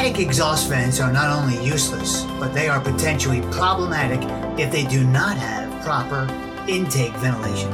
Attic exhaust vents are not only useless, but they are potentially problematic if they do not have proper intake ventilation.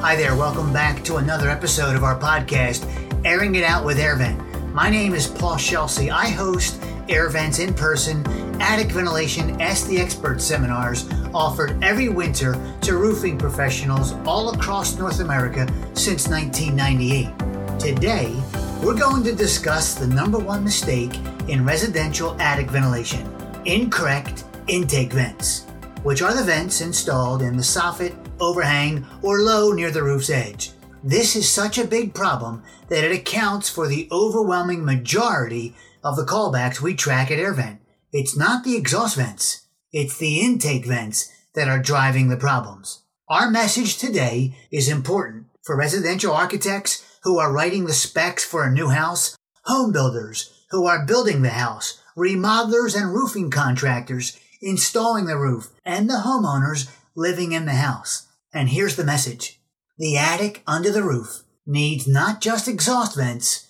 Hi there, welcome back to another episode of our podcast, Airing It Out with AirVent. My name is Paul Scelsi. I host AirVent's in person attic ventilation Ask the Expert seminars offered every winter to roofing professionals all across North America since 1998. Today, we're going to discuss the number one mistake in residential attic ventilation incorrect intake vents, which are the vents installed in the soffit, overhang, or low near the roof's edge. This is such a big problem that it accounts for the overwhelming majority of the callbacks we track at AirVent. It's not the exhaust vents, it's the intake vents that are driving the problems. Our message today is important for residential architects who are writing the specs for a new house, home builders who are building the house, remodelers and roofing contractors installing the roof, and the homeowners living in the house. And here's the message. The attic under the roof needs not just exhaust vents,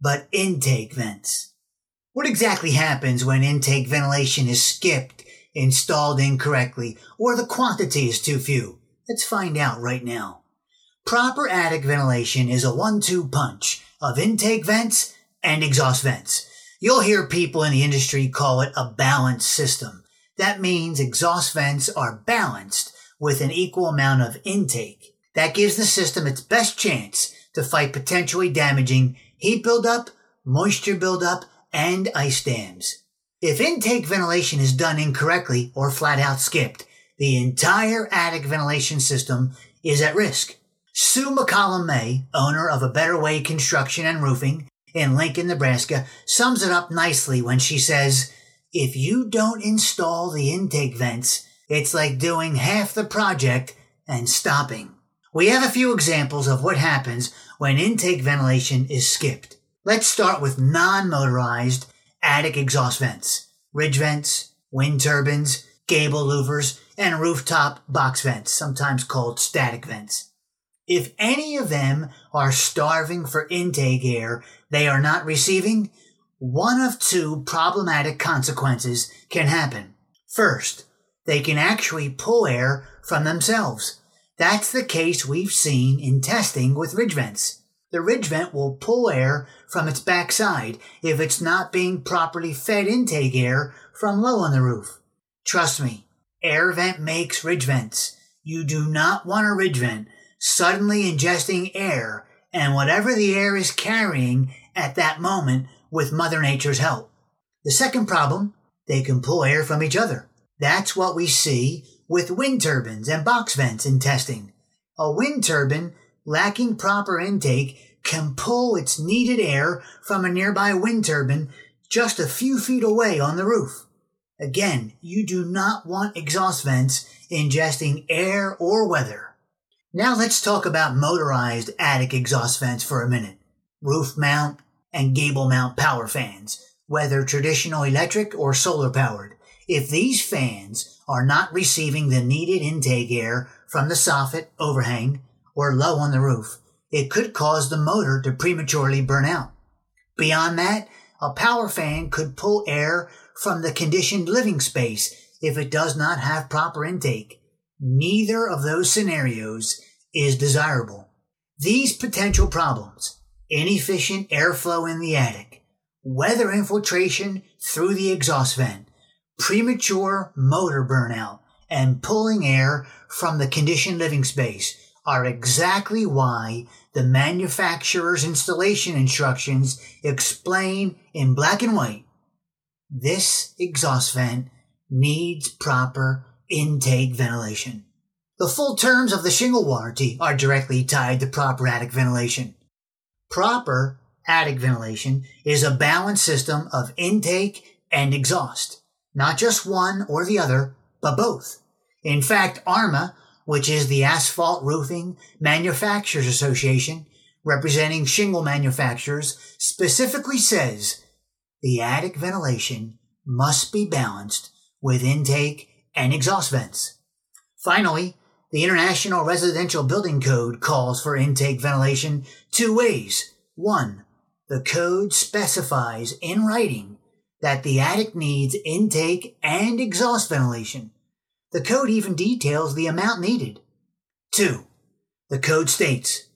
but intake vents. What exactly happens when intake ventilation is skipped, installed incorrectly, or the quantity is too few? Let's find out right now. Proper attic ventilation is a one-two punch of intake vents and exhaust vents. You'll hear people in the industry call it a balanced system. That means exhaust vents are balanced with an equal amount of intake. That gives the system its best chance to fight potentially damaging heat buildup, moisture buildup, and ice dams. If intake ventilation is done incorrectly or flat out skipped, the entire attic ventilation system is at risk. Sue McCollum May, owner of A Better Way Construction and Roofing in Lincoln, Nebraska, sums it up nicely when she says, If you don't install the intake vents, it's like doing half the project and stopping. We have a few examples of what happens when intake ventilation is skipped. Let's start with non-motorized attic exhaust vents, ridge vents, wind turbines, gable louvers, and rooftop box vents, sometimes called static vents. If any of them are starving for intake air they are not receiving, one of two problematic consequences can happen. First, they can actually pull air from themselves. That's the case we've seen in testing with ridge vents. The ridge vent will pull air from its backside if it's not being properly fed intake air from low on the roof. Trust me, AirVent makes ridge vents. You do not want a ridge vent suddenly ingesting air and whatever the air is carrying at that moment with Mother Nature's help. The second problem, they can pull air from each other. That's what we see with wind turbines and box vents in testing. A wind turbine lacking proper intake can pull its needed air from a nearby wind turbine just a few feet away on the roof. Again, you do not want exhaust vents ingesting air or weather. Now let's talk about motorized attic exhaust vents for a minute. Roof mount and gable mount power fans, whether traditional electric or solar powered. If these fans are not receiving the needed intake air from the soffit, overhang, or low on the roof, it could cause the motor to prematurely burn out. Beyond that, a power fan could pull air from the conditioned living space if it does not have proper intake. Neither of those scenarios is desirable. These potential problems, inefficient airflow in the attic, weather infiltration through the exhaust vent, premature motor burnout, and pulling air from the conditioned living space are exactly why the manufacturer's installation instructions explain in black and white this exhaust vent needs proper intake ventilation. The full terms of the shingle warranty are directly tied to proper attic ventilation. Proper attic ventilation is a balanced system of intake and exhaust, not just one or the other, but both. In fact, ARMA, which is the Asphalt Roofing Manufacturers Association, representing shingle manufacturers, specifically says the attic ventilation must be balanced with intake and exhaust vents. Finally, the International Residential Building Code calls for intake ventilation two ways. One, the code specifies in writing that the attic needs intake and exhaust ventilation. The code even details the amount needed. 2. The code states,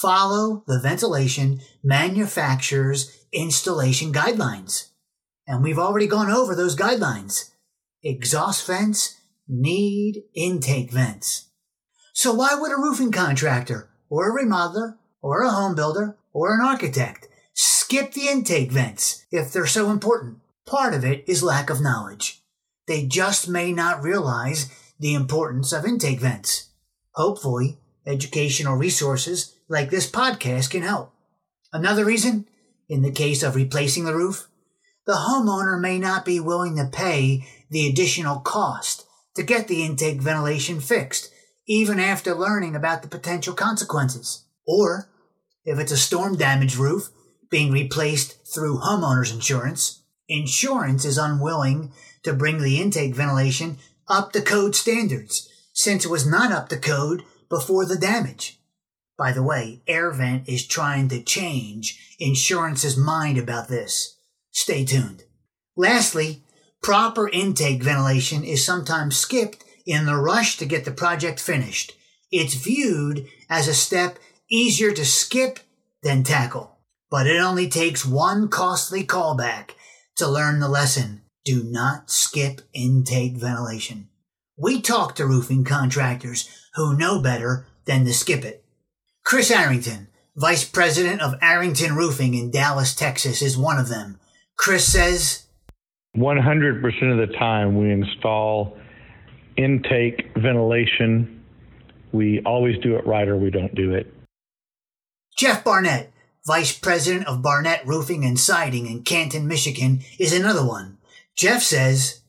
follow the ventilation manufacturer's installation guidelines. And we've already gone over those guidelines. Exhaust vents need intake vents. So why would a roofing contractor or a remodeler or a home builder or an architect skip the intake vents if they're so important? Part of it is lack of knowledge. They just may not realize the importance of intake vents. Hopefully, educational resources like this podcast can help. Another reason, in the case of replacing the roof, the homeowner may not be willing to pay the additional cost to get the intake ventilation fixed, even after learning about the potential consequences. Or, if it's a storm damaged roof being replaced through homeowner's insurance, insurance is unwilling to bring the intake ventilation up to code standards since it was not up to code before the damage. By the way, AirVent is trying to change insurance's mind about this. Stay tuned. Lastly, proper intake ventilation is sometimes skipped in the rush to get the project finished. It's viewed as a step easier to skip than tackle. But it only takes one costly callback to learn the lesson. Do not skip intake ventilation. We talk to roofing contractors who know better than to skip it. Chris Arrington, Vice President of Arrington Roofing in Dallas, Texas, is one of them. Chris says 100% of the time we install intake ventilation. We always do it right or we don't do it. Jeff Barnett, Vice President of Barnett Roofing and Siding in Canton, Michigan, is another one. Jeff says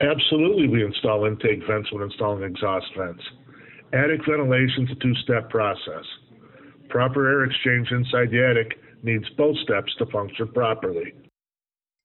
Absolutely, we install intake vents when installing exhaust vents. Attic ventilation is a two step process. Proper air exchange inside the attic needs both steps to function properly.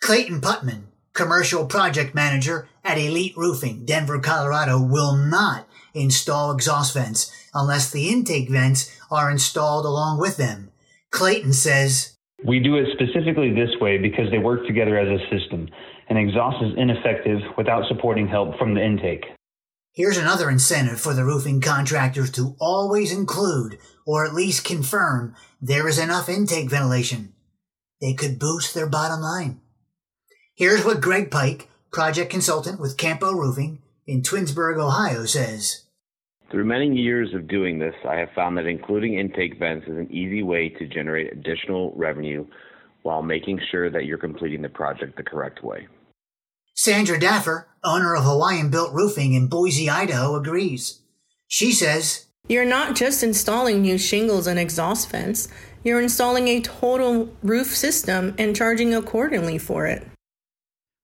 Clayton Putman, Commercial Project Manager at Elite Roofing, Denver, Colorado, will not install exhaust vents unless the intake vents are installed along with them. Clayton says, We do it specifically this way because they work together as a system, and exhaust is ineffective without supporting help from the intake. Here's another incentive for the roofing contractors to always include, or at least confirm, there is enough intake ventilation. They could boost their bottom line. Here's what Greg Pike, project consultant with Campo Roofing in Twinsburg, Ohio, says. Through many years of doing this, I have found that including intake vents is an easy way to generate additional revenue while making sure that you're completing the project the correct way. Sandra Daffer, owner of Hawaiian Built Roofing in Boise, Idaho, agrees. She says, You're not just installing new shingles and exhaust vents, you're installing a total roof system and charging accordingly for it.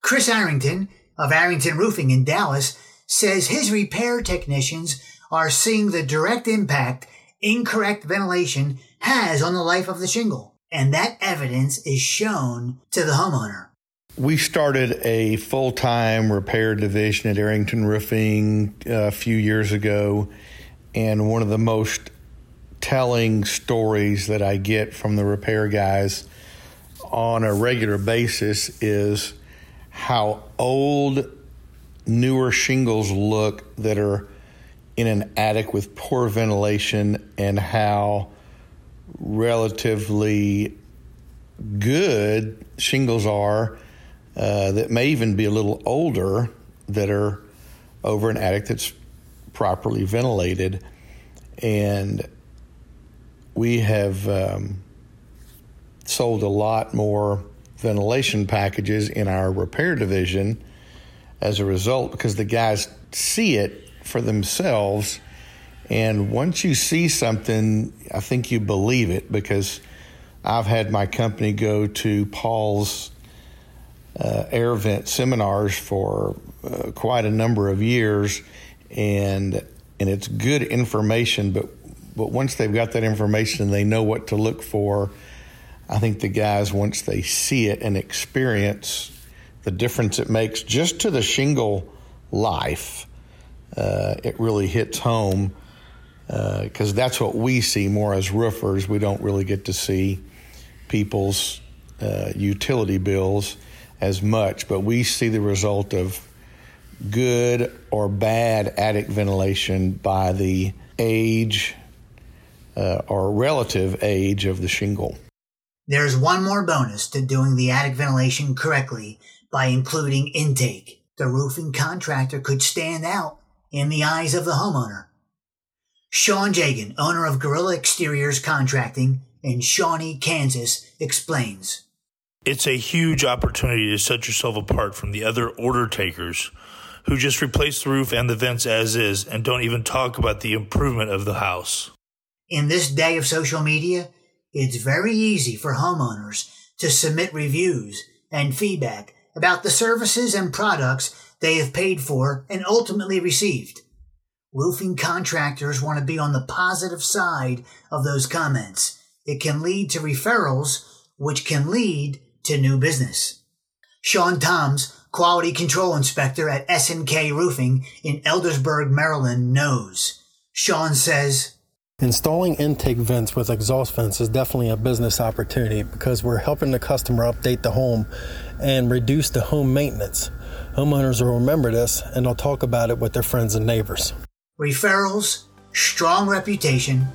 Chris Arrington of Arrington Roofing in Dallas says his repair technicians are seeing the direct impact incorrect ventilation has on the life of the shingle, and that evidence is shown to the homeowner. We started a full time repair division at Arrington Roofing uh, a few years ago, and one of the most telling stories that I get from the repair guys on a regular basis is how old newer shingles look that are in an attic with poor ventilation and how relatively good shingles are uh, that may even be a little older that are over an attic that's properly ventilated. And we have um, sold a lot more ventilation packages in our repair division as a result because the guys see it for themselves. And once you see something, I think you believe it because I've had my company go to Paul's uh, air vent seminars for uh, quite a number of years, and and it's good information. But but once they've got that information they know what to look for, I think the guys once they see it and experience the difference it makes just to the shingle life, uh, it really hits home because uh, that's what we see more as roofers. We don't really get to see people's uh, utility bills as much, but we see the result of good or bad attic ventilation by the age uh, or relative age of the shingle. There's one more bonus to doing the attic ventilation correctly by including intake. The roofing contractor could stand out in the eyes of the homeowner. Sean Jagan, owner of Gorilla Exteriors Contracting in Shawnee, Kansas, explains. It's a huge opportunity to set yourself apart from the other order takers who just replace the roof and the vents as is and don't even talk about the improvement of the house. In this day of social media, it's very easy for homeowners to submit reviews and feedback about the services and products they have paid for and ultimately received. Roofing contractors want to be on the positive side of those comments. It can lead to referrals, which can lead to new business. Sean Toms, quality control inspector at SNK Roofing in Eldersburg, Maryland, knows. Sean says, Installing intake vents with exhaust vents is definitely a business opportunity because we're helping the customer update the home and reduce the home maintenance. Homeowners will remember this and they'll talk about it with their friends and neighbors. Referrals, strong reputation,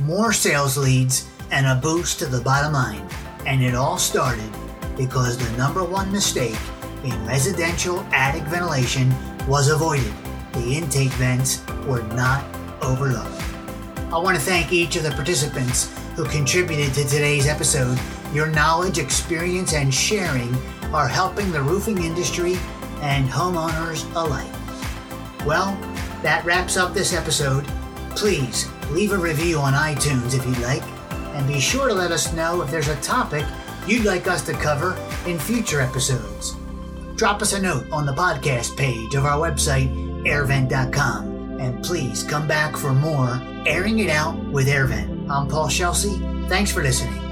more sales leads, and a boost to the bottom line. And it all started because the number one mistake in residential attic ventilation was avoided. The intake vents were not overlooked. I want to thank each of the participants who contributed to today's episode. Your knowledge, experience, and sharing are helping the roofing industry and homeowners alike. Well, that wraps up this episode. Please leave a review on iTunes if you'd like, and be sure to let us know if there's a topic you'd like us to cover in future episodes. Drop us a note on the podcast page of our website, airvent.com and please come back for more Airing It Out with AirVent. I'm Paul Scelsi. Thanks for listening.